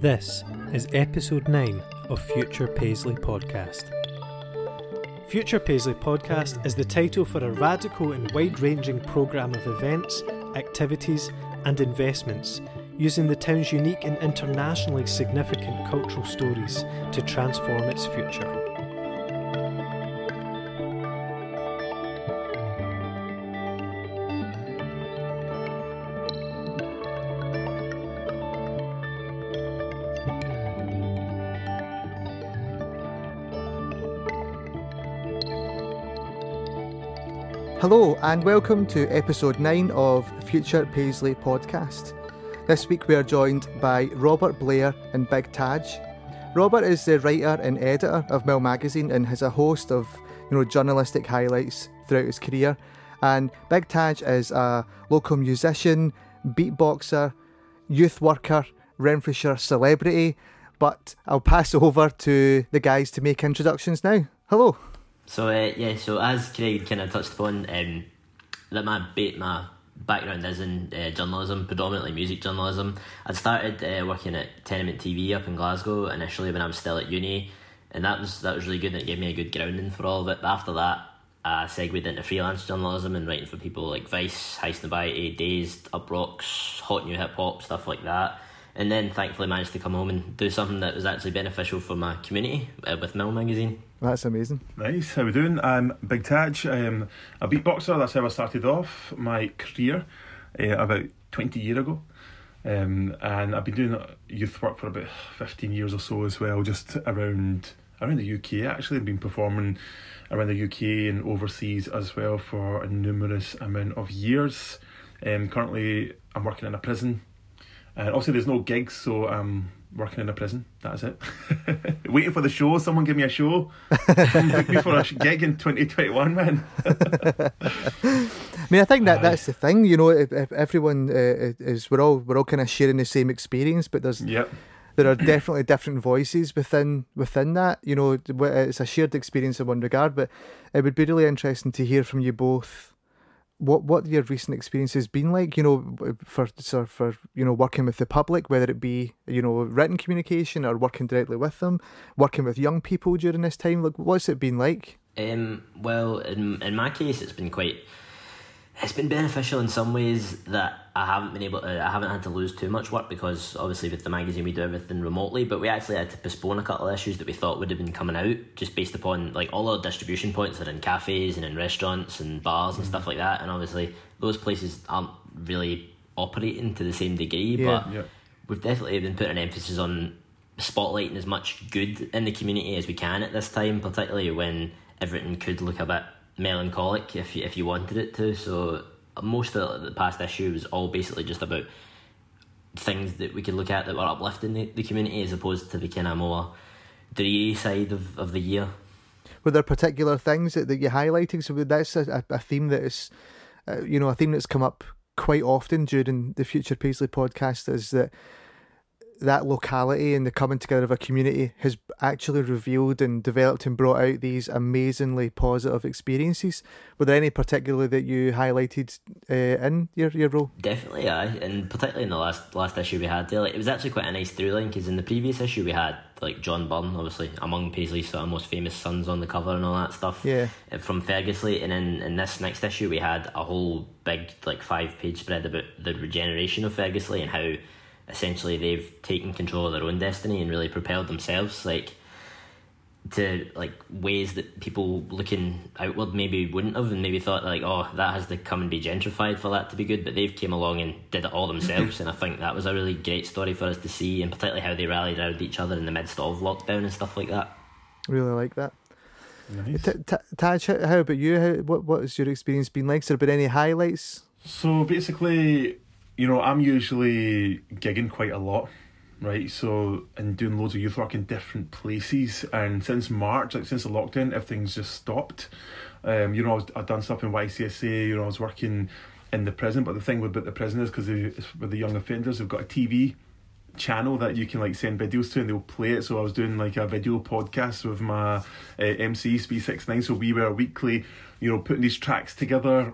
This is episode 9 of Future Paisley Podcast. Future Paisley Podcast is the title for a radical and wide ranging programme of events, activities, and investments using the town's unique and internationally significant cultural stories to transform its future. Hello, and welcome to episode 9 of the Future Paisley podcast. This week we are joined by Robert Blair and Big Taj. Robert is the writer and editor of Mill Magazine and has a host of you know journalistic highlights throughout his career. And Big Taj is a local musician, beatboxer, youth worker, Renfrewshire celebrity. But I'll pass over to the guys to make introductions now. Hello. So uh, yeah, so as Craig kind of touched upon, um, that my ba- my background is in uh, journalism, predominantly music journalism. I'd started uh, working at Tenement TV up in Glasgow initially when I was still at uni, and that was that was really good. It gave me a good grounding for all of it. But after that, I segued into freelance journalism and writing for people like Vice, Highsnobiety, Dazed, Uproxx, Hot New Hip Hop, stuff like that. And then thankfully managed to come home and do something that was actually beneficial for my community uh, with Mill Magazine. That's amazing. Nice. How we doing? I'm Big Taj. I'm a beatboxer. That's how I started off my career uh, about 20 years ago. Um, and I've been doing youth work for about 15 years or so as well, just around around the UK. Actually, I've been performing around the UK and overseas as well for a numerous amount of years. Um, currently, I'm working in a prison, and obviously there's no gigs, so I'm working in a prison. That's it. Waiting for the show. Someone give me a show. Book me for a gig in 2021, man. I mean, I think that that's the thing. You know, if, if everyone uh, is, we're all we're all kind of sharing the same experience, but there's yep. there are definitely different voices within within that. You know, it's a shared experience in one regard, but it would be really interesting to hear from you both what what your recent experience has been like you know for for, for you know working with the public whether it be you know written communication or working directly with them working with young people during this time like what's it been like? Um well in in my case it's been quite it's been beneficial in some ways that I haven't been able to, I haven't had to lose too much work because obviously with the magazine we do everything remotely, but we actually had to postpone a couple of issues that we thought would have been coming out just based upon like all our distribution points are in cafes and in restaurants and bars and mm-hmm. stuff like that, and obviously those places aren't really operating to the same degree, Yeah. but Yeah. we've definitely been putting an emphasis on spotlighting as much good in the community as we can at this time, particularly when everything could look a bit melancholic if you, if you wanted it to. So most of the past issue was all basically just about things that we could look at that were uplifting the, the community as opposed to the kind of more dreary side of, of the year. were there particular things that, that you're highlighting so that's a, a theme that is uh, you know a theme that's come up quite often during the future paisley podcast is that that locality and the coming together of a community has actually revealed and developed and brought out these amazingly positive experiences. Were there any particularly that you highlighted uh, in your, your role? Definitely, aye, and particularly in the last last issue we had there, like, it was actually quite a nice through line because in the previous issue we had like John Byrne, obviously among Paisley's sort of most famous sons on the cover and all that stuff. Yeah. uh, From Ferguslie, and in in this next issue we had a whole big like five page spread about the regeneration of Ferguslie and how essentially they've taken control of their own destiny and really propelled themselves like to like ways that people looking outward maybe wouldn't have and maybe thought like oh that has to come and be gentrified for that to be good but they've came along and did it all themselves and I think that was a really great story for us to see and particularly how they rallied around each other in the midst of lockdown and stuff like that Really like that. Nice. T- T- Taj, how how about you? How, what what has your experience been like? Has there been any highlights? So basically, you know, I'm usually gigging quite a lot, right? So and doing loads of youth work in different places. And since March, like since the lockdown, everything's just stopped. Um, you know, I was, I've done stuff in YCSA. You know, I was working in the prison. But the thing with the prison is because with the young offenders, they've got a TV channel that you can like send videos to and they'll play it so I was doing like a video podcast with my uh, MC Sp69 so we were weekly you know putting these tracks together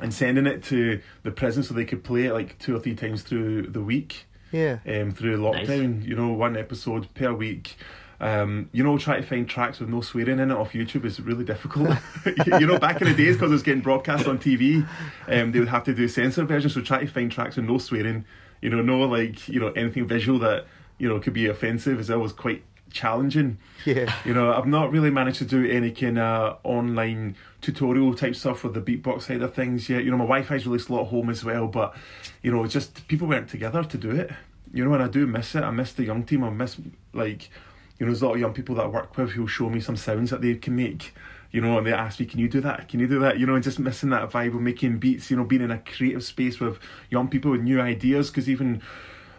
and sending it to the prison so they could play it like two or three times through the week Yeah. um, through lockdown. You know, one episode per week. Um, you know, try to find tracks with no swearing in it off YouTube is really difficult. you know, back in the days, because it was getting broadcast on TV, um, they would have to do censor versions. So try to find tracks with no swearing. You know, no like you know anything visual that you know could be offensive is always quite challenging. Yeah. You know, I've not really managed to do any kind of online tutorial type stuff with the beatbox side of things yet. You know, my Wi-Fi's really slow at home as well, but you know, just people weren't together to do it. You know, and I do miss it. I miss the young team. I miss like, you know, there's a lot of young people that I work with who'll show me some sounds that they can make. You know, and they ask me, "Can you do that? Can you do that?" You know, and just missing that vibe of making beats. You know, being in a creative space with young people with new ideas. Because even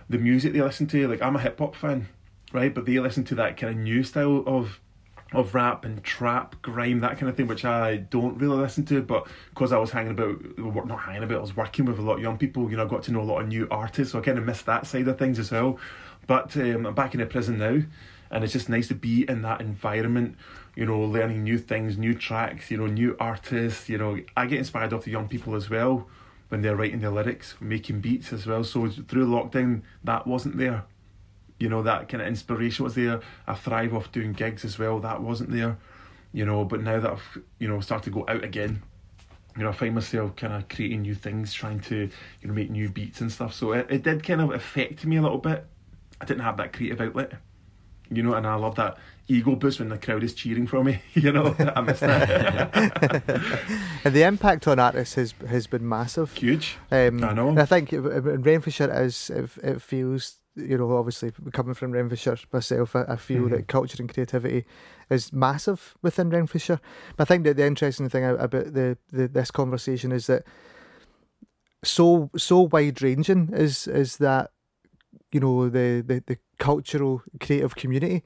the music they listen to, like I'm a hip hop fan, right? But they listen to that kind of new style of of rap and trap, grime, that kind of thing, which I don't really listen to. But because I was hanging about, not hanging about, I was working with a lot of young people. You know, I got to know a lot of new artists, so I kind of missed that side of things as well. But um, I'm back in the prison now, and it's just nice to be in that environment. You know, learning new things, new tracks. You know, new artists. You know, I get inspired off the young people as well when they're writing their lyrics, making beats as well. So through lockdown, that wasn't there you know that kind of inspiration was there. I thrive off doing gigs as well. That wasn't there you know but now that i've you know started to go out again you know i find myself kind of creating new things trying to you know make new beats and stuff. So it, it did kind of affect me a little bit. I didn't have that creative outlet you know and i love that ego boost when the crowd is cheering for me you know? I miss that. And the impact on artists has has been massive. huge. Um, I know. I think in Renfrewshire is it, it feels you know obviously coming from Renfrewshire myself, I, I feel Mhm. that culture and creativity is massive within Renfrewshire. But I think that the interesting thing about the, the this conversation is that so so wide ranging is is that you know the, the, the cultural creative community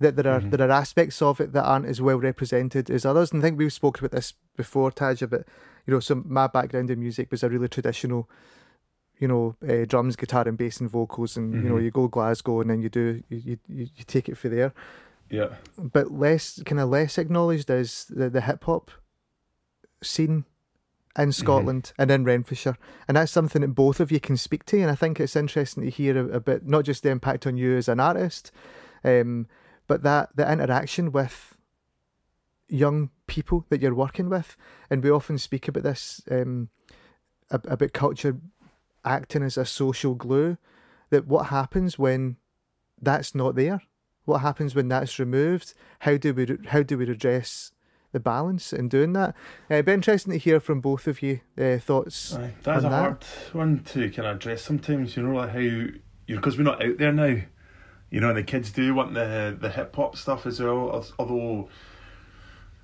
that there are Mhm. there are aspects of it that aren't as well represented as others. And I think we've spoken about this before, Taj, about you know, so my background in music was a really traditional, you know, uh, drums, guitar, and bass and vocals, and you know, Mhm. you go Glasgow and then you do you you, you take it for there. yeah But less kind of less acknowledged is the the hip hop scene in Scotland and in Renfrewshire, and that's something that both of you can speak to. And I think it's interesting to hear a, a bit, not just the impact on you as an artist, um, but that the interaction with young people that you're working with. And we often speak about this um, about culture acting as a social glue. That what happens when that's not there? What happens when that's removed? How do we how do we redress the balance in doing that? Uh, it'd be interesting to hear from both of you uh, thoughts. Aye, that's a that. hard one to kind of address sometimes. You know, like how you because we're not out there now. You know, and the kids do want the the hip hop stuff as well. Although,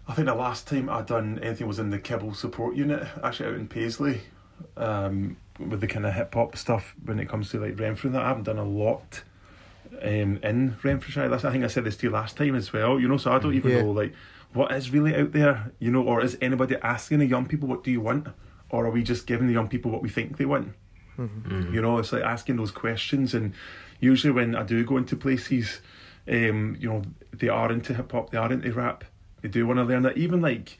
I think the last time I done anything was in the Kibble support unit, actually out in Paisley, um, with the kind of hip hop stuff when it comes to like Renfrew. That I haven't done a lot um, in Renfrewshire. That's, I think I said this to you last time as well. You know, so I don't even Yeah. know like what is really out there. You know, or is anybody asking the young people what do you want? or are we just giving the young people what we think they want? Mm. You know, it's like asking those questions. And usually, when I do go into places, um, you know, they are into hip hop, they are into rap, they do want to learn that. Even like,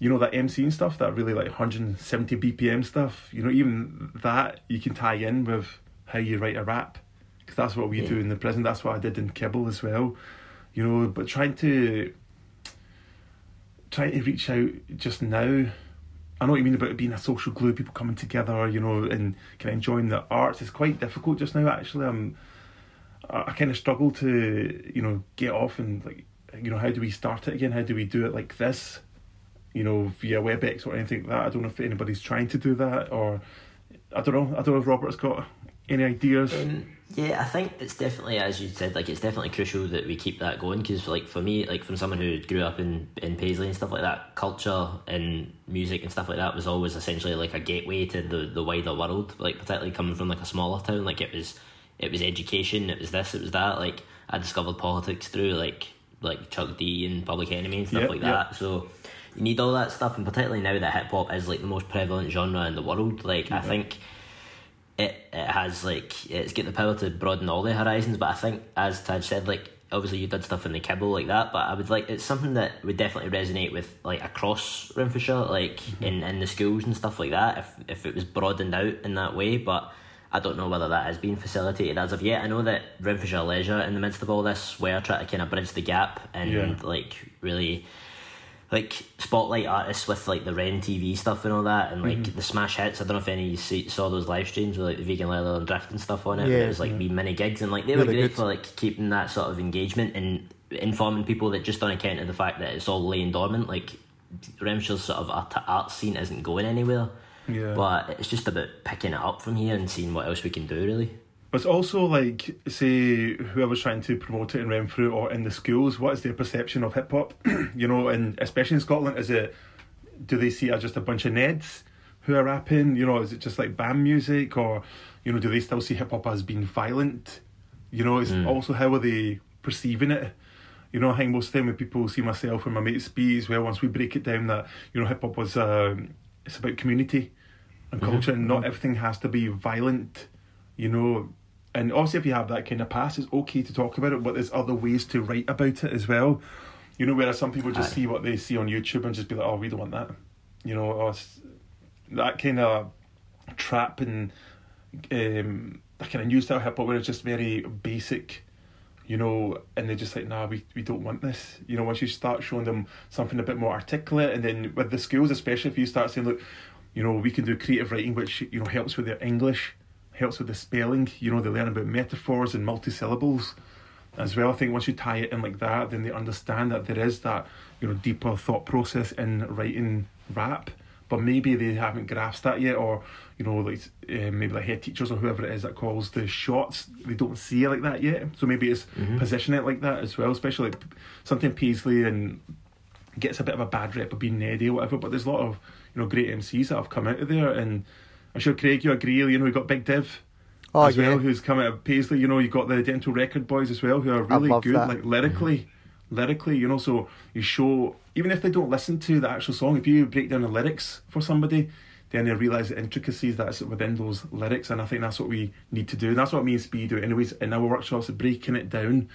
you know, that MC and stuff, that really like 170 BPM stuff, you know, even that you can tie in with how you write a rap. Because that's what we Yeah. do in the prison. That's what I did in Kibble as well. You know, but trying to trying to reach out just now. I know what you mean about it being a social glue, people coming together, you know, and kind of enjoying the arts. It's quite difficult just now. Actually, I'm, I kind of struggle to, you know, get off and like, you know, how do we start it again? How do we do it like this? You know, via WebEx or anything like that. I don't know if anybody's trying to do that, or I don't know. I don't know if Robert's got any ideas. Um, yeah, I think it's definitely, as you said, like it's definitely crucial that we keep that going because, like, for me, like from someone who grew up in in Paisley and stuff like that, culture and music and stuff like that was always essentially like a gateway to the the wider world. Like, particularly coming from like a smaller town, like it was it was education, it was this, it was that. Like, I discovered politics through like like Chuck D and Public Enemy and stuff Yep, like yep. that. So you need all that stuff, and particularly now that hip hop is like the most prevalent genre in the world. Like, I think it it has like it's got the power to broaden all the horizons. But I think, as Taj said, like obviously you did stuff in the kibble like that, but I would like it's something that would definitely resonate with like across Renfrewshire, like mm-hmm. in in the schools and stuff like that. If if it was broadened out in that way, but I don't know whether that has been facilitated as of yet. I know that Renfrewshire Leisure, in the midst of all this, were trying to kind of bridge the gap and Yeah. like really like spotlight artists with like the Ren TV stuff and all that, and like Mm-hmm. the smash hits. I don't know if any of you see, saw those live streams with like the vegan leather and drift and stuff on it. but Yeah. it was like wee mini gigs, and like they were great good. for like keeping that sort of engagement and informing people that just on account of the fact that it's all laying dormant, like Renfrewshire's sort of art, art scene isn't going anywhere. Yeah. But it's just about picking it up from here and seeing what else we can do, really. But it's also like, say, whoever's trying to promote it in Renfrew or in the schools, what is their perception of hip hop? you know, and especially in Scotland, is it, do they see it as just a bunch of Neds who are rapping? You know, is it just like band music? Or, you know, do they still see hip hop as being violent? You know, it's mm. also how are they perceiving it? You know, I think most of the time when people see myself and my mates be as well, once we break it down that, you know, hip hop was, um, it's about community and mm-hmm. culture and not mm-hmm. everything has to be violent, you know. And obviously, if you have that kind of past, it's okay to talk about it, but there's other ways to write about it as well. You know, whereas some people just Aye. see what they see on YouTube and just be like, oh, we don't want that. You know, or that kind of trap and um, that kind of new style hip hop where it's just very basic, you know, and they're just like, nah, we, we don't want this. You know, once you start showing them something a bit more articulate, and then with the schools, especially if you start saying, look, you know, we can do creative writing, which, you know, helps with their English, helps with the spelling, you know, they learn about metaphors and multi-syllables as well. I think once you tie it in like that, then they understand that there is that, you know, deeper thought process in writing rap. But maybe they haven't grasped that yet, or you know, like uh, maybe like head teachers or whoever it is that calls the shots, they don't see it like that yet. So maybe it's position it like that as well. Especially like something Paisley and gets a bit of a bad rep of being needy or whatever. But there's a lot of you know great MCs that have come out of there, and I'm sure Craig, you agree. You know, we got Big Div Oh, as yeah. well, who's come out of Paisley. You know, you've got the Dental Record Boys as well, who are really good, that. like lyrically, lyrically. You know, so you show even if they don't listen to the actual song, if you break down the lyrics for somebody, then they realise the intricacies that's within those lyrics, and I think that's what we need to do. And that's what me and Speed do, anyways, in our workshops, breaking it down.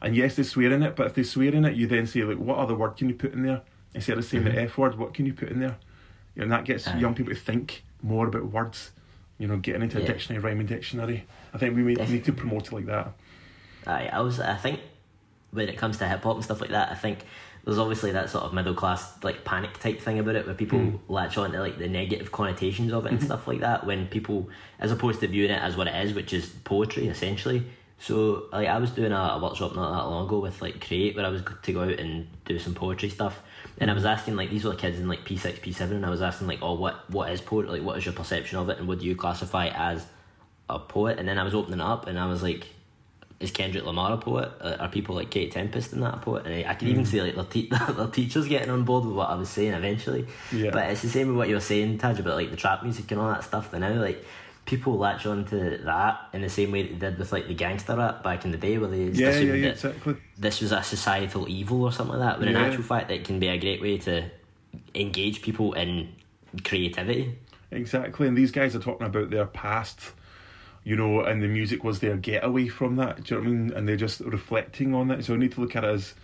And yes, they swear in it, but if they swear in it, you then say like, what other word can you put in there instead of saying the mm-hmm. F word? What can you put in there? And that gets Aye. young people to think more about words. You know, getting into a Yeah. dictionary, rhyming dictionary. I think we may, need to promote it like that. I, I was I think when it comes to hip hop and stuff like that, I think there's obviously that sort of middle class like panic type thing about it where people hmm. latch on to like the negative connotations of it and mm-hmm. stuff like that when people as opposed to viewing it as what it is, which is poetry essentially. So like I was doing a, a workshop not that long ago with like Create where I was to go out and do some poetry stuff. And I was asking like these were kids in like P six, P seven and I was asking like, Oh what what is poetry like what is your perception of it and would you classify it as a poet? And then I was opening up and I was like is Kendrick Lamar a poet? Are people like Kate Tempest in that a poet? And I, I can even hmm. see like their, te- their teachers getting on board with what I was saying eventually. Yeah. But it's the same with what you were saying, Taj, about like the trap music and all that stuff. And now like people latch on to that in the same way that they did with like the gangster rap back in the day, where they Yeah, assumed yeah, yeah, that exactly. this was a societal evil or something like that. When in actual fact, it can be a great way to engage people in creativity. Exactly, and these guys are talking about their past, you know, and the music was their getaway from that. Do you know what I mean? And they're just reflecting on that. So we need to look at it as,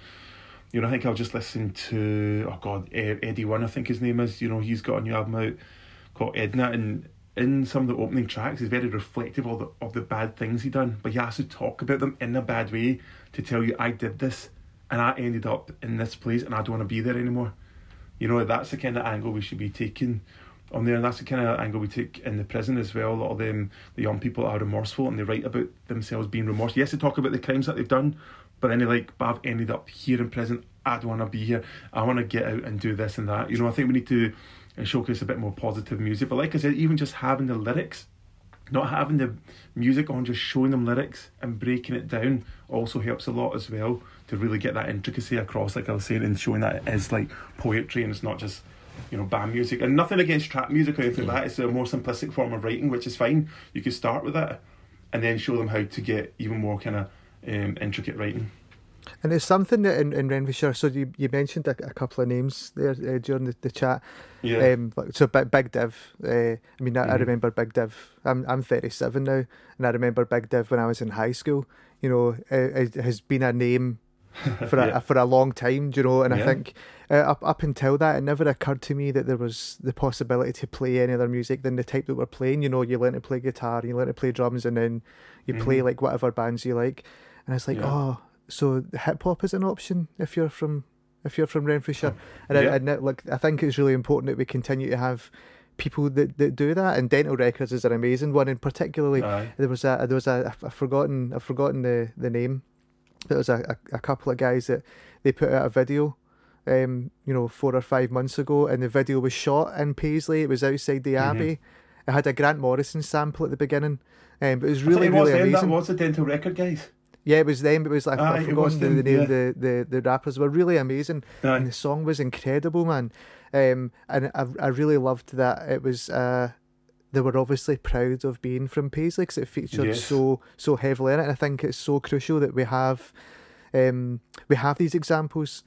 you know, I think I'll just listen to, oh God, Ed- Headie One, I think his name is. You know, he's got a new album out called Edna, and in some of the opening tracks, he's very reflective of the of the bad things he done, but he has to talk about them in a bad way to tell you, I did this, and I ended up in this place, and I don't want to be there anymore. You know, that's the kind of angle we should be taking on there, and that's the kind of angle we take in the prison as well. A lot of them, the young people are remorseful and they write about themselves being remorseful. Yes, they talk about the crimes that they've done, but then they're like, but I've ended up here in prison. I don't want to be here. I want to get out and do this and that. You know, I think we need to uh, showcase a bit more positive music. But like I said, even just having the lyrics, not having the music on, just showing them lyrics and breaking it down also helps a lot as well to really get that intricacy across, like I was saying, and showing that it is like poetry and it's not just you know band music. And nothing against trap music or anything like that. It's a more simplistic form of writing, which is fine. You could start with that and then show them how to get even more kind of um, intricate writing. And it's something that in, in Renfrewshire, so you, you mentioned a, a couple of names there uh, during the, the chat. Yeah. Um, so Big, Big Div. Uh, I mean, I, I Mhm. remember Big Div. I'm I'm 37 now, and I remember Big Div when I was in high school. You know, it, it has been a name for a Yeah. for a long time, you know. And I think uh, up up until that, it never occurred to me that there was the possibility to play any other music than the type that we're playing. You know, you learn to play guitar, you learn to play drums, and then you play Mhm. like whatever bands you like. And it's like, Yeah. oh, so hip hop is an option if you're from if you're from Renfrewshire. And, Yeah. I, and it- like I think it's really important that we continue to have people that, that do that. And Dental Records is an amazing one, and particularly Aye. there was a there was a I've forgotten I've forgotten the the name. There was a, a, a couple of guys that they put out a video, um, you know, four or five months ago, and the video was shot in Paisley. It was outside the Mhm. Abbey. It had a Grant Morrison sample at the beginning, um, but it was really it was really amazing. That was the dental record guys. Yeah, it was them. It was like Aye, I forgot the, the name. The, the the rappers were really amazing and the song was incredible, man. Um, and I I really loved that it was. Uh, they were obviously proud of being from Paisley because it featured Yes. so so heavily in it. And I think it's so crucial that we have, um, we have these examples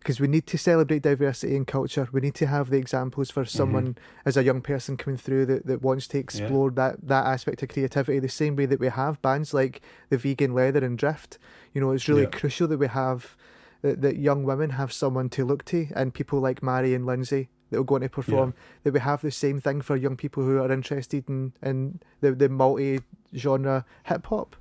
because we need to celebrate diversity in culture. We need to have the examples for mm-hmm. someone as a young person coming through that, that wants to explore that that aspect of creativity the same way that we have bands like the Vegan Leather and Drift. You know, it's really Yeah. crucial that we have that, that young women have someone to look to and people like Mary and Lindsay that will go on to perform that we have the same thing for young people who are interested in, in the, the multi genre hip hop.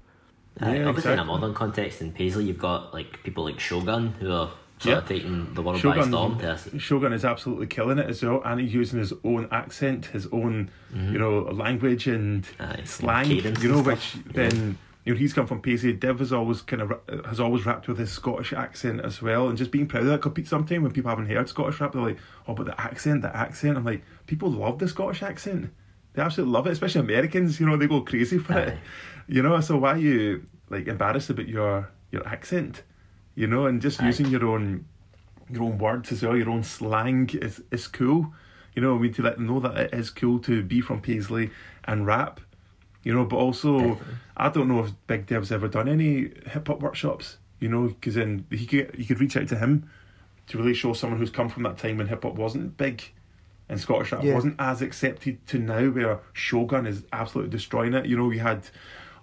Aye, uh, Yeah, obviously, in a modern context in Paisley, you've got like people like Shogun who are sort of Yeah. taking the world by storm. To us. Shogun is absolutely killing it as well, and he's using his own accent, his own, mm-hmm. you know, language and Aye, slang. cadence You know, which then you know he's come from Paisley. Div has always kind of has always rapped with his Scottish accent as well, and just being proud of that. Because sometimes when people haven't heard Scottish rap, they're like, "Oh, but the accent, the accent." I'm like, people love the Scottish accent. They absolutely love it, especially Americans. You know, they go crazy for it. You know, so why are you like embarrassed about your your accent? You know, and just using your own your own words as well, your own slang is is cool. You know, I mean to let them know that it is cool to be from Paisley and rap. You know, but also Definitely. I don't know if Big Dev's ever done any hip hop workshops. You know, because then he could you could reach out to him to really show someone who's come from that time when hip hop wasn't big and Scottish rap Yeah. wasn't as accepted to now, where Shogun is absolutely destroying it. You know, we had,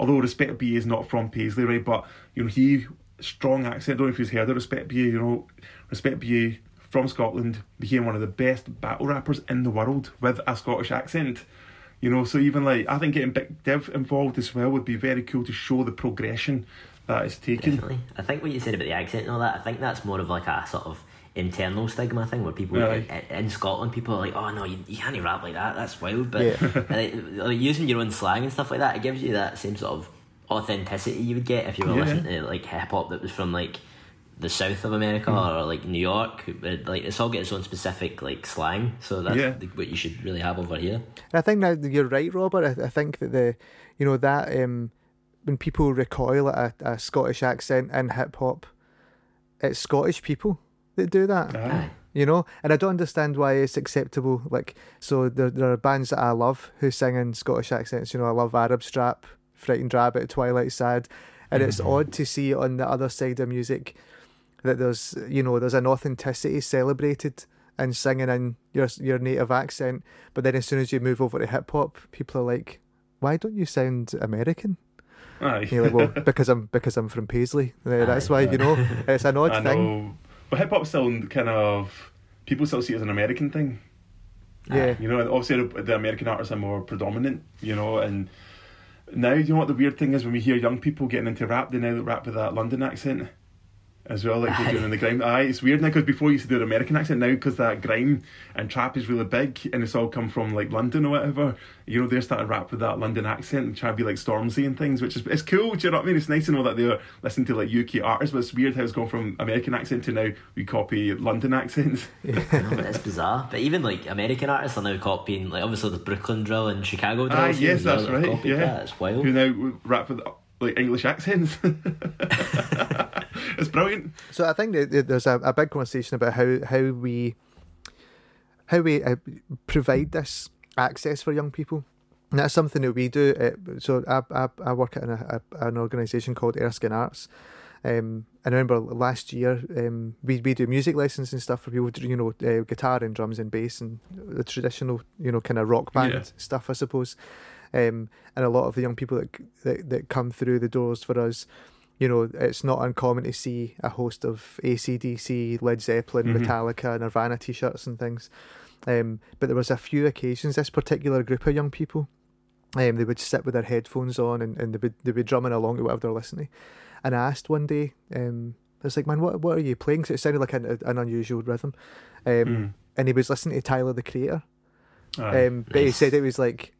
although Respect BA is not from Paisley, right? But you know, he strong accent. I don't know if you've heard of Respect BA. You know, Respect BA from Scotland became one of the best battle rappers in the world with a Scottish accent. You know, so even like I think getting Big Dev involved as well would be very cool to show the progression that is taken. Definitely. I think what you said about the accent and all that, I think that's more of like a sort of internal stigma thing where people Aye. in, in Scotland people are like, oh no, you, you can't rap like that. That's wild. But Yeah. like, like, using your own slang and stuff like that, it gives you that same sort of authenticity you would get if you were Yeah. listening to like hip hop that was from like the south of America Mm. or like New York. It, like it's all got its own specific like slang. So that's Yeah. the- what you should really have over here. I think that you're right, Robert. I, I think that the, you know, that um, when people recoil at a, a Scottish accent in hip hop, it's Scottish people that do that. Aye. You know, and I don't understand why it's acceptable. Like, so there, there are bands that I love who sing in Scottish accents. You know, I love Arab Strap, Frightened Rabbit, Twilight Sad, and it's mm-hmm. odd to see on the other side of music that there's, you know, there's an authenticity celebrated in singing in your your native accent. But then as soon as you move over to hip hop, people are like, "Why don't you sound American?" Aye. You're like, "Well, because I'm because I'm from Paisley. That's Aye. why you know it's an odd I thing." know. But hip hop still kind of people still see it as an American thing. Yeah. You know, obviously the American artists are more predominant, you know, and now you know what the weird thing is when we hear young people getting into rap, they now rap with that London accent as well, like they're doing in the grime. Aye, it's weird now because before you used to do an American accent, now because that grime and trap is really big and it's all come from like London or whatever, you know, they're starting to rap with that London accent and try to be like Stormzy and things, which is it's cool, do you know what I mean? It's nice to know that they're listening to like UK artists, but it's weird how it's gone from American accent to now we copy London accents. No, but it's bizarre. But even like American artists are now copying, like obviously the Brooklyn drill and Chicago drill. Ah, yes, that's right. Yeah, that. It's wild. Who now rap with like English accents? it's brilliant. So I think there's a, a big conversation about how how we how we uh, provide this access for young people. And that's something that we do. Uh, so I, I, I work at an, a, an organisation called Erskine Arts. Um, I remember last year um, we, we do music lessons and stuff for people, to, you know, uh, guitar and drums and bass and the traditional, you know, kind of rock band Yeah. stuff, I suppose. Um, and a lot of the young people that, that that come through the doors for us you know, it's not uncommon to see a host of ACDC, Led Zeppelin, Mhm. Metallica, Nirvana t shirts and things. Um, but there was a few occasions, this particular group of young people, um, they would sit with their headphones on and, and they would they would be drumming along to whatever they're listening. And I asked one day, um, I was like, man, what what are you playing? 'Cause it sounded like an, an unusual rhythm. Um, Mm. And he was listening to Tyler the Creator. Aye. Um, but he said it was like,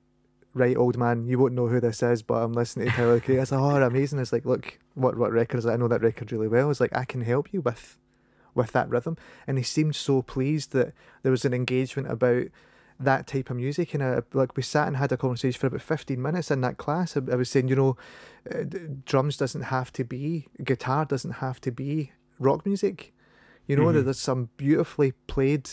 right, old man, you won't know who this is, but I'm listening to Tyler Creator. I was like, oh, amazing. It's like, look, what what record is that? I know that record really well. It's like, I can help you with with that rhythm. And he seemed so pleased that there was an engagement about that type of music. And I, like we sat and had a conversation for about 15 minutes in that class. I, I was saying, you know, uh, drums doesn't have to be, guitar doesn't have to be rock music. You know, Mhm. there's some beautifully played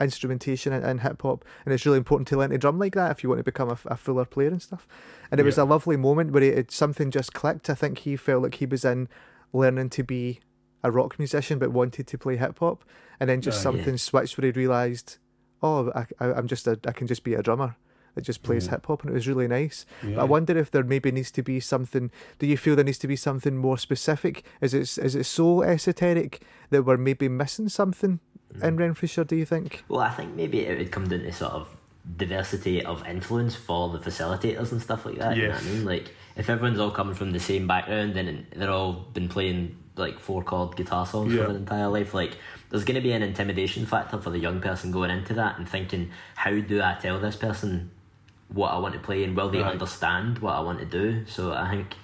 instrumentation in, in hip hop, and it's really important to learn to drum like that if you want to become a, a fuller player and stuff. And it was a lovely moment where it, it something just clicked. I think he felt like he was in learning to be a rock musician, but wanted to play hip hop, and then just Uh, something yeah. switched where he realised, oh, I, I, I'm just a, I can just be a drummer that just plays Yeah. hip hop, and it was really nice. Yeah. But I wonder if there maybe needs to be something. Do you feel there needs to be something more specific? Is it is it so esoteric that we're maybe missing something. In Renfrewshire? Do you think? Well, I think maybe it would come down to sort of diversity of influence for the facilitators and stuff like that. You know what I mean? Like, if everyone's all coming from the same background, then they're all been playing like four chord guitar songs Yeah. for their entire life. Like, there's going to be an intimidation factor for the young person going into that and thinking, how do I tell this person what I want to play and will they Right. understand what I want to do? So I think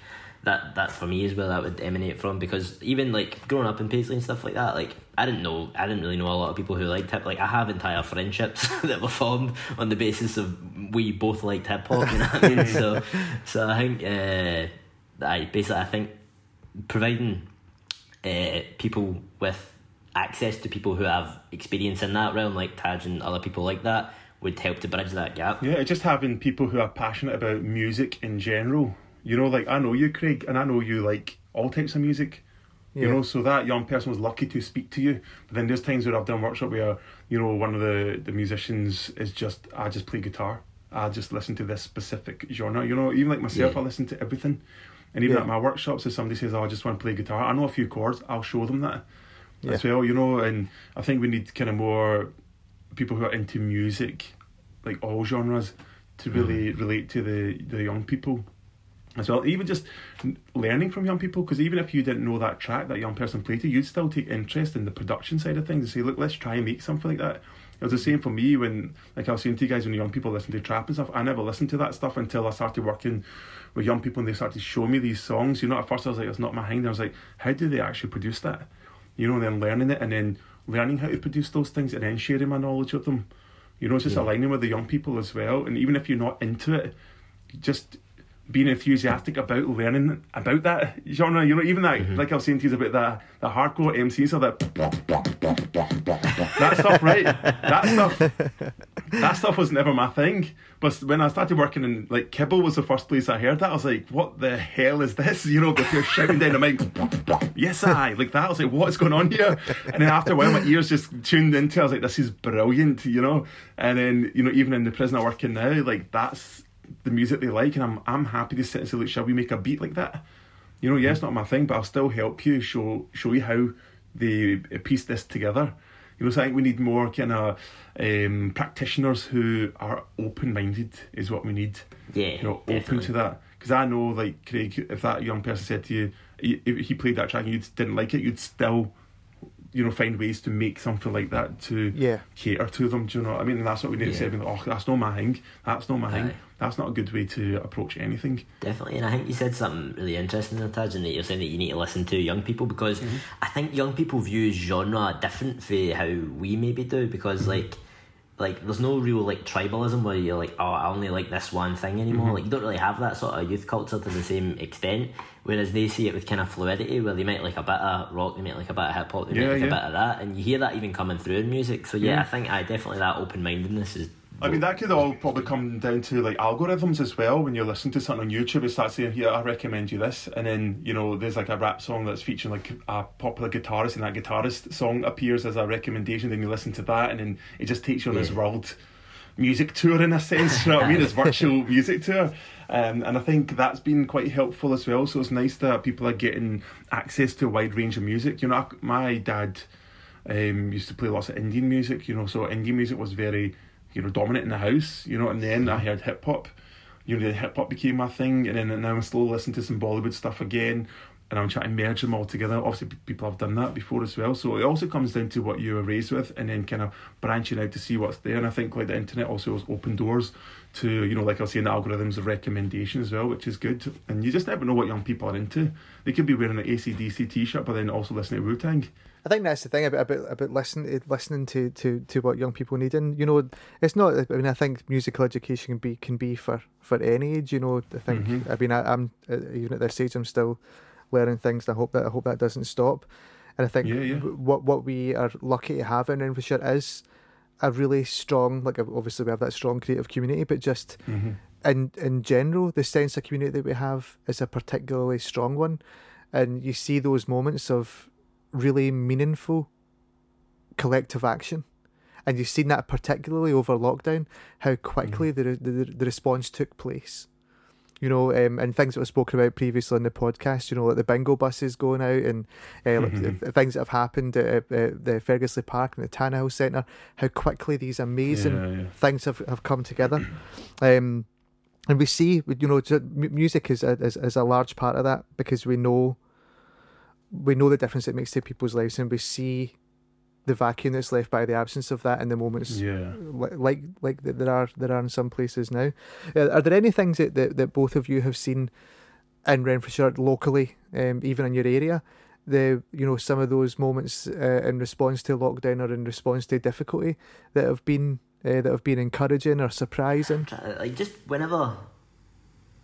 that that for me is where that would emanate from because even like growing up in Paisley and stuff like that, like I didn't know I didn't really know a lot of people who liked hip. Like I have entire friendships that were formed on the basis of we both liked hip hop. You know what I mean? so so I think uh, I basically I think providing uh, people with access to people who have experience in that realm, like Taj and other people like that, would help to bridge that gap. Yeah, just having people who are passionate about music in general. You know, like I know you, Craig, and I know you like all types of music. You know, so that young person was lucky to speak to you. But then there's times where I've done workshop where, you know, one of the, the musicians is just I just play guitar. I just listen to this specific genre. You know, even like myself, Yeah. I listen to everything. And even Yeah. at my workshops, if somebody says, oh, I just want to play guitar, I know a few chords, I'll show them that as well, you know. And I think we need kind of more people who are into music, like all genres, to really mm-hmm. relate to the, the young people as well. Even just learning from young people, because even if you didn't know that track that young person played to, you'd still take interest in the production side of things and say, look, let's try and make something like that. It was the same for me when, like I was saying to you guys, when young people listen to trap and stuff, I never listened to that stuff until I started working with young people and they started showing me these songs. You know, at first I was like, it's not my thing. I was like, how do they actually produce that? You know, and then learning it and then learning how to produce those things and then sharing my knowledge with them. You know, it's just aligning with the young people as well. And even if you're not into it, just being enthusiastic about learning about that genre. You know, even that, mm-hmm. like I was saying to you about that, the hardcore MC, so that that stuff, right? That stuff, that stuff was never my thing. But when I started working in like Kibble was the first place I heard that. I was like, what the hell is this? You know, if you're shouting down the mic, yes, I like that. I was like, what's going on here? And then after a while, my ears just tuned into. it. I was like, this is brilliant, you know. And then you know, even in the prison I work in now, like that's the music they like, and I'm I'm happy to sit and say, like, shall we make a beat like that? You know, yeah, it's not my thing, but I'll still help you show show you how they piece this together. You know, so I think we need more kind of um, practitioners who are open minded is what we need. Yeah, You know, open to that. Because I know, like Craig, if that young person said to you, he- if he played that track and you didn't like it, you'd still, you know, find ways to make something like that to Yeah. cater to them. Do you know what I mean? And that's what we need to Yeah. say. being like, Oh, that's not my thing. That's not my thing. That's not a good way to approach anything. Definitely, and I think you said something really interesting there, Taj, in that you're saying that you need to listen to young people because Mm-hmm. I think young people view genre different how we maybe do because Mm-hmm. like like there's no real like tribalism where you're like oh I only like this one thing anymore Mm-hmm. like you don't really have that sort of youth culture to the same extent whereas they see it with kind of fluidity where they might like a bit of rock they might like a bit of hip hop they Yeah, might like yeah. a bit of that and you hear that even coming through in music so yeah, Yeah. I think I definitely that open mindedness is I mean, that could all probably come down to like algorithms as well. When you're listening to something on YouTube, it starts saying, "Here, I recommend you this," and then you know, there's like a rap song that's featuring like a popular guitarist, and that guitarist song appears as a recommendation. Then you listen to that, and then it just takes you on this world music tour in a sense. you know what I mean? It's virtual music tour. Um, and I think that's been quite helpful as well. So it's nice that people are getting access to a wide range of music. You know, my dad um, used to play lots of Indian music. You know, so Indian music was very, you know, dominant in the house. You know, and then I heard hip hop. You know, hip hop became my thing, and then now I'm slowly listening to some Bollywood stuff again and I'm trying to merge them all together. Obviously, people have done that before as well. So it also comes down to what you were raised with, and then kind of branching out to see what's there. And I think like the internet also has opened doors to you know, like I was saying, the algorithms of recommendation as well, which is good. And you just never know what young people are into. They could be wearing an ACDC t-shirt, but then also listening to Wu Tang. I think that's the thing about about, about listening listening to, to, to what young people need, and you know, it's not. I mean, I think musical education can be can be for, for any age. You know, I think. Mm-hmm. I mean, I, am uh, even at this age, I'm still learning things. I hope that I hope that doesn't stop. And I think yeah, yeah. what what we are lucky to have in Renfrewshire is a really strong, like obviously we have that strong creative community, but just mm-hmm. in in general, the sense of community that we have is a particularly strong one, and you see those moments of really meaningful collective action. And you've seen that particularly over lockdown, how quickly mm-hmm. the, the the response took place you know, um, and things that were spoken about previously in the podcast, you know, like the bingo buses going out and uh, mm-hmm. things that have happened at, at the Ferguslie Park and the Tannahill Centre, how quickly these amazing yeah, yeah. things have, have come together. Um, and we see, you know, music is a, is, is a large part of that because we know we know the difference it makes to people's lives and we see the vacuum that's left by the absence of that in the moments yeah. like like there are there are in some places now. Are there any things that, that, that both of you have seen in Renfrewshire locally um, even in your area? The you know some of those moments uh, in response to lockdown or in response to difficulty that have been uh, that have been encouraging or surprising? Like just whenever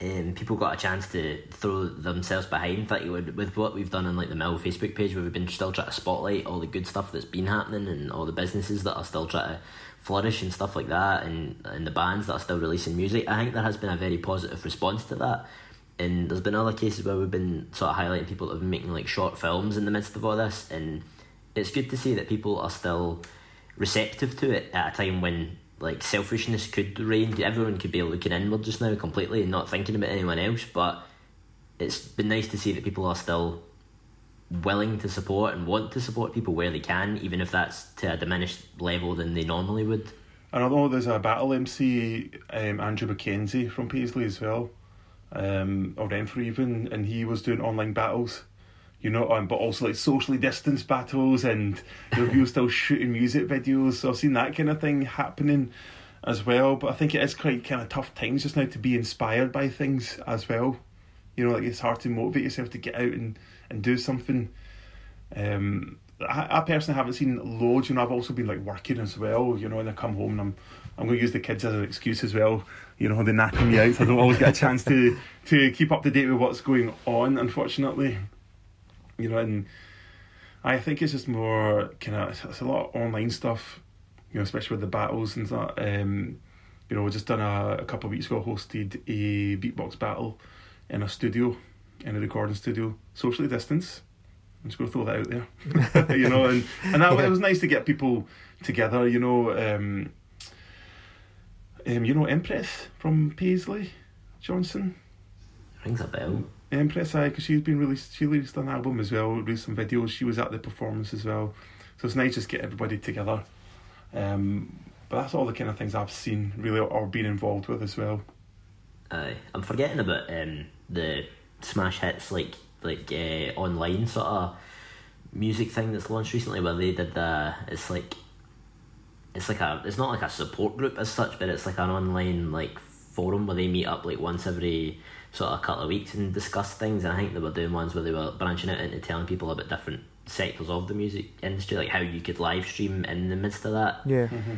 um, people got a chance to throw themselves behind. Like with what we've done on like the Mill Facebook page, where we've been still trying to spotlight all the good stuff that's been happening and all the businesses that are still trying to flourish and stuff like that, and and the bands that are still releasing music. I think there has been a very positive response to that. And there's been other cases where we've been sort of highlighting people that have been making like short films in the midst of all this, and it's good to see that people are still receptive to it at a time when like selfishness could reign. Everyone could be looking inward just now completely and not thinking about anyone else. But it's been nice to see that people are still willing to support and want to support people where they can, even if that's to a diminished level than they normally would. And know there's a battle MC, um, Andrew McKenzie from Paisley as well, um, or Renfrew even, and he was doing online battles you know, um, but also like socially distanced battles and the people still shooting music videos. So I've seen that kind of thing happening as well. But I think it is quite kind of tough times just now to be inspired by things as well. You know, like it's hard to motivate yourself to get out and, and do something. Um, I, I personally haven't seen loads. You know, I've also been like working as well. You know, and I come home and I'm I'm going to use the kids as an excuse as well. You know, they knacker me out. So I don't always get a chance to to keep up to date with what's going on. Unfortunately you know, and I think it's just more kind of it's a lot of online stuff, you know, especially with the battles and that. Um, you know, just done a, a couple of weeks ago hosted a beatbox battle in a studio, in a recording studio, socially distanced. I'm just going to throw that out there, you know, and and that, yeah. it was nice to get people together, you know. Um, um, you know, Empress from Paisley Johnstone. Rings a bell. Empress, I because she's been released. She released an album as well, released some videos. She was at the performance as well, so it's nice just get everybody together. Um, but that's all the kind of things I've seen really or been involved with as well. Aye, I'm forgetting about um, the smash hits like like uh, online sort of music thing that's launched recently where they did the it's like it's like a it's not like a support group as such but it's like an online like forum where they meet up like once every sort of couple of weeks and discuss things. And I think they were doing ones where they were branching out into telling people about different sectors of the music industry, like how you could live stream in the midst of that. Yeah. Mm-hmm.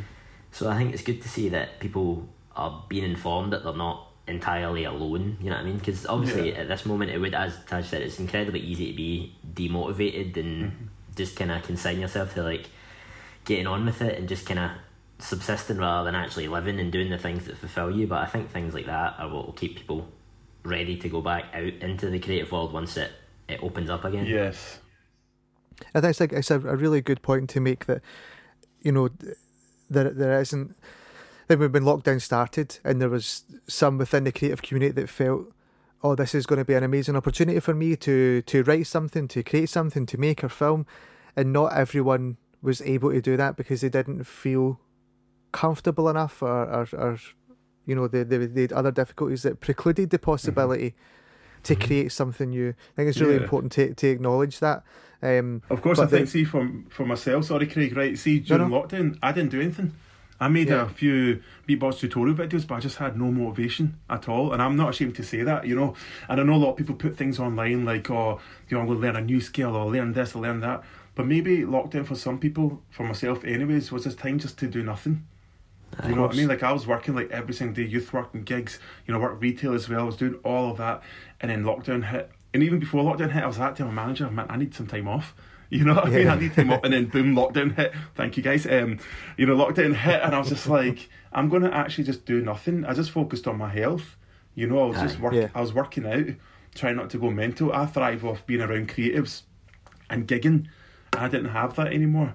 So I think it's good to see that people are being informed that they're not entirely alone. You know what I mean? Because obviously yeah. at this moment, it would, as Taj said, it's incredibly easy to be demotivated and mm-hmm. just kind of consign yourself to like getting on with it and just kind of subsisting rather than actually living and doing the things that fulfill you. But I think things like that are what will keep people ready to go back out into the creative world once it, it opens up again. Yes. I think it's like it's a, a really good point to make that you know there there isn't then when lockdown started, and there was some within the creative community that felt, "Oh, this is going to be an amazing opportunity for me to to write something, to create something, to make a film," and not everyone was able to do that because they didn't feel comfortable enough, or or, or you know, they, they, they had other difficulties that precluded the possibility mm-hmm. to mm-hmm. create something new. I think it's really yeah. important to to acknowledge that. Um, of course, I think, the, see, for, for myself, sorry, Craig, right, see, during no, no. lockdown, I didn't do anything. I made yeah. a few beatbox tutorial videos, but I just had no motivation at all. And I'm not ashamed to say that, you know. And I know a lot of people put things online like, oh, you know, I'm going to learn a new skill or learn this or learn that. But maybe lockdown for some people, for myself anyways, was this time just to do nothing. You know what I mean? Like I was working like every single day, youth work and gigs, you know, work retail as well. I was doing all of that. And then lockdown hit. And even before lockdown hit, I was that to my manager, man, I need some time off. You know what I mean? I need time off, and then boom, lockdown hit. Thank you guys. Um, you know, lockdown hit, and I was just like, I'm going to actually just do nothing. I just focused on my health. You know, I was just working. Yeah. I was working out, trying not to go mental. I thrive off being around creatives and gigging. I didn't have that anymore.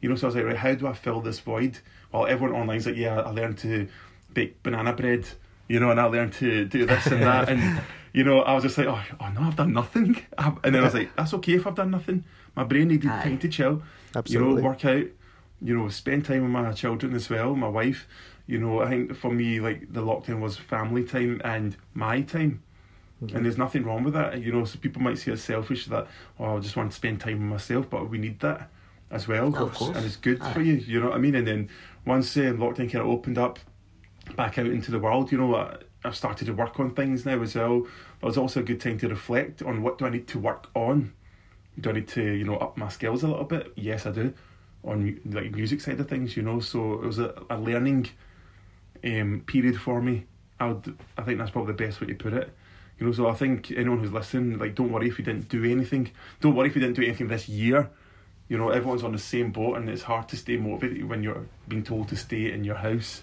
You know, so I was like, right, how do I fill this void? Well, everyone online's like, yeah, I learned to bake banana bread. You know, and I learned to do this and that, and you know, I was just like, oh, oh no, I've done nothing. and then I was like, that's okay if I've done nothing. My brain needed Aye. time to chill. Absolutely. You know, work out. You know, spend time with my children as well, my wife. You know, I think for me, like the lockdown was family time and my time. Mm-hmm. And there's nothing wrong with that. You know, so people might see as selfish that, oh, I just want to spend time with myself, but we need that as well. Of course. And it's good Aye. for you, you know what I mean? And then once uh, lockdown kind of opened up back out into the world, you know, I, I've started to work on things now as well. But it's also a good time to reflect on what do I need to work on do I need to you know up my skills a little bit? Yes, I do on like music side of things. You know, so it was a, a learning um, period for me. I would I think that's probably the best way to put it. You know, so I think anyone who's listening, like, don't worry if you didn't do anything. Don't worry if you didn't do anything this year. You know, everyone's on the same boat, and it's hard to stay motivated when you're being told to stay in your house.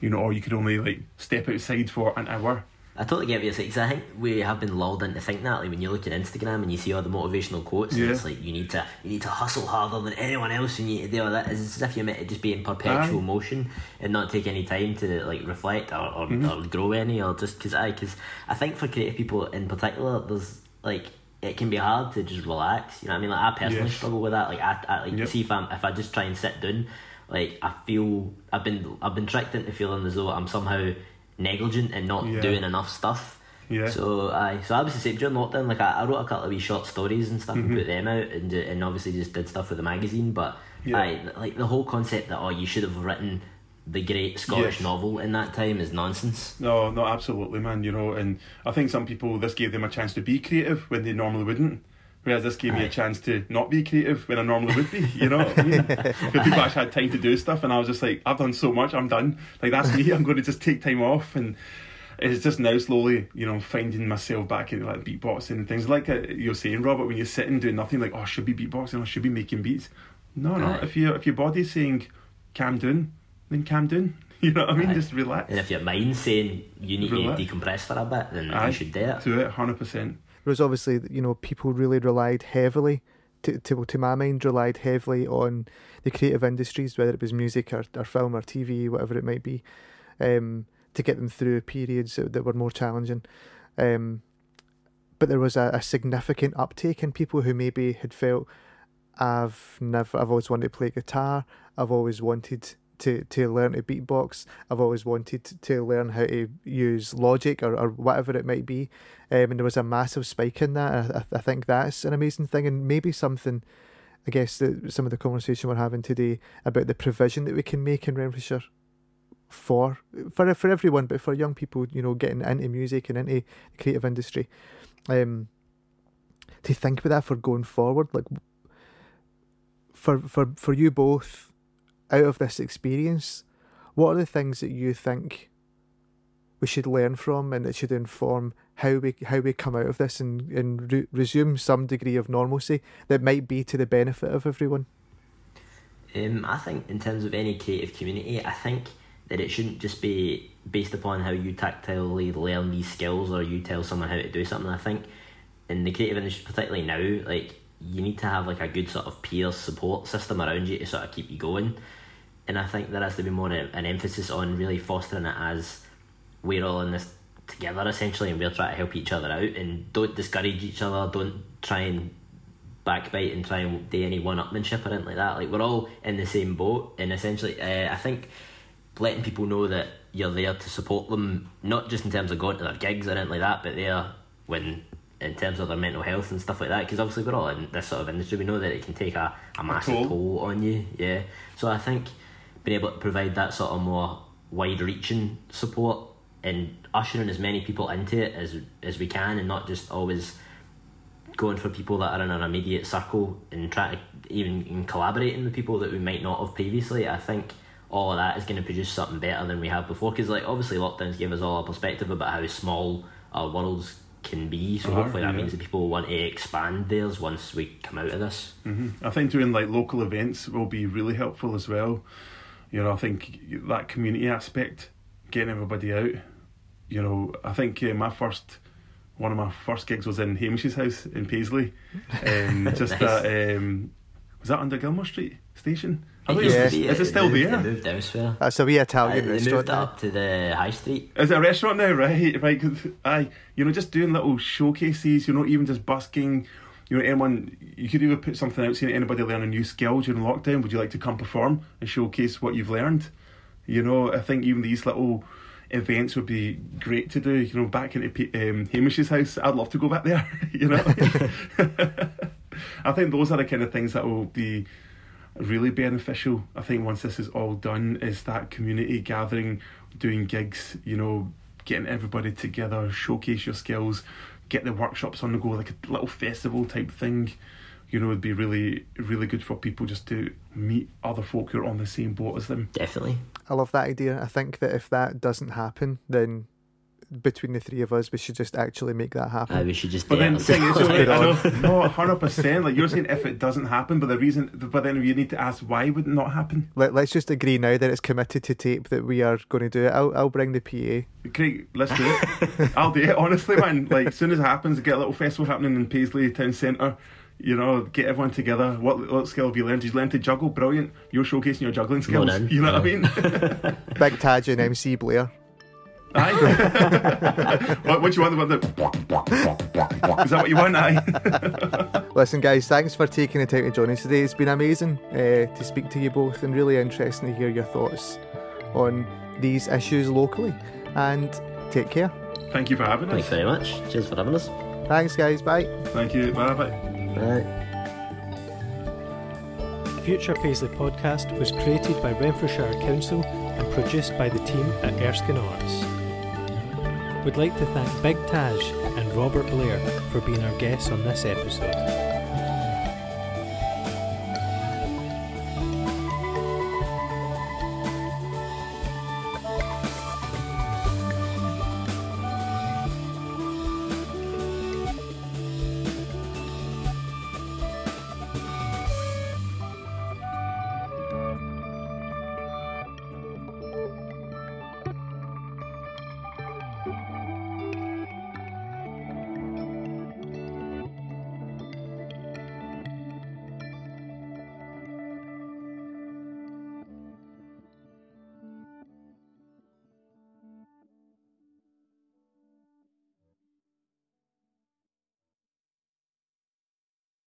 You know, or you could only like step outside for an hour I totally get what you're saying because I think we have been lulled into thinking that. Like when you look at Instagram and you see all the motivational quotes, yeah. and it's like you need to you need to hustle harder than anyone else, and you do all that. It's as if you're meant to just be in perpetual Aye. motion and not take any time to like reflect or or, mm-hmm. or grow any, or just because I because I think for creative people in particular, there's like it can be hard to just relax. You know what I mean? Like I personally yes. struggle with that. Like I, I like yep. see if I'm if I just try and sit down, like I feel I've been I've been tricked into feeling as though I'm somehow negligent and not yeah. doing enough stuff. Yeah. So I so I was the same during lockdown. Like I, I wrote a couple of wee short stories and stuff mm-hmm. and put them out and and obviously just did stuff with the magazine. But yeah. I like the whole concept that oh you should have written the great Scottish yes. novel in that time is nonsense. No, no, absolutely, man. You know, and I think some people this gave them a chance to be creative when they normally wouldn't. Whereas this gave Aye. me a chance to not be creative when I normally would be, you know what I mean? Because people actually had time to do stuff, and I was just like, I've done so much, I'm done. Like, that's me, I'm going to just take time off. And it's just now slowly, you know, finding myself back in like beatboxing and things. Like uh, you're saying, Robert, when you're sitting doing nothing, like, oh, I should be beatboxing, I should be making beats. No, no, Aye. if, you, if your body's saying, calm down, then calm down. You know what I mean? Aye. Just relax. And if your mind's saying you need relax. to decompress for a bit, then Aye. you should do it. Do it, 100%. Whereas obviously, you know, people really relied heavily, to, to, to my mind, relied heavily on the creative industries, whether it was music or, or film or TV, whatever it might be, um, to get them through periods that, that were more challenging. Um, but there was a, a significant uptake in people who maybe had felt, I've never, I've always wanted to play guitar, I've always wanted to, to learn to beatbox. I've always wanted to learn how to use Logic or, or whatever it might be. Um, and there was a massive spike in that. I, I think that's an amazing thing, and maybe something. I guess that some of the conversation we're having today about the provision that we can make in Renfrewshire for for for everyone, but for young people, you know, getting into music and into the creative industry, um, to think about that for going forward, like for for for you both, out of this experience, what are the things that you think we should learn from and that should inform how we how we come out of this and, and re- resume some degree of normalcy that might be to the benefit of everyone? Um, I think in terms of any creative community, I think that it shouldn't just be based upon how you tactilely learn these skills or you tell someone how to do something. I think in the creative industry, particularly now, like you need to have like a good sort of peer support system around you to sort of keep you going and I think there has to be more of an emphasis on really fostering it as we're all in this together essentially, and we're trying to help each other out, and don't discourage each other. Don't try and backbite and try and do any one-upmanship or anything like that. Like we're all in the same boat, and essentially, uh, I think letting people know that you're there to support them, not just in terms of going to their gigs or anything like that, but there when in terms of their mental health and stuff like that. Because obviously we're all in this sort of industry, we know that it can take a, a massive toll. toll on you. Yeah, so I think being able to provide that sort of more wide-reaching support and ushering as many people into it as as we can, and not just always going for people that are in an immediate circle and try to even collaborating with people that we might not have previously. I think all of that is going to produce something better than we have before. Because like obviously lockdowns gave us all a perspective about how small our worlds can be. So uh hopefully that yeah. means that people want to expand theirs once we come out of this. Mm-hmm. I think doing like local events will be really helpful as well. You know, I think that community aspect, getting everybody out. You know, I think uh, my first one of my first gigs was in Hamish's house in Paisley, um, just nice. at um, was that under Gilmore Street station? I think yeah. Be, is it still there? They moved elsewhere. That's a wee Italian uh, restaurant. They moved up to the high street. Is it a restaurant now? Right, right. Cause I, you know, just doing little showcases. You know, even just busking. You know, anyone you could even put something out saying anybody learning new skills during lockdown. Would you like to come perform and showcase what you've learned? You know, I think even these little events would be great to do. You know, back into um, Hamish's house, I'd love to go back there. you know, I think those are the kind of things that will be really beneficial. I think once this is all done, is that community gathering, doing gigs, you know, getting everybody together, showcase your skills, get the workshops on the go, like a little festival type thing. You know, would be really, really good for people just to meet other folk who are on the same boat as them. Definitely. I love that idea. I think that if that doesn't happen, then between the three of us, we should just actually make that happen. Uh, we should just. But then, the thing is, like, I know, no, hundred percent. Like you're saying, if it doesn't happen, but the reason, but then you need to ask why would it not happen. Let, us just agree now that it's committed to tape that we are going to do it. I'll, I'll bring the PA. Craig, let's do it. I'll do it. Honestly, man. Like as soon as it happens, get a little festival happening in Paisley Town Centre. You know, get everyone together. What what skill have you learned? You've learned to juggle. Brilliant. You're showcasing your juggling skills. You know what I mean? Big Taj and MC Blair. Aye. what, what do you want? The, the is that what you want? Aye. Listen, guys, thanks for taking the time to join us today. It's been amazing uh, to speak to you both and really interesting to hear your thoughts on these issues locally. And take care. Thank you for having us. Thanks very much. Cheers for having us. Thanks, guys. Bye. Thank you. Bye bye. Bye. Future Paisley podcast was created by Renfrewshire Council and produced by the team at Erskine Arts. We'd like to thank Big Taj and Robert Blair for being our guests on this episode.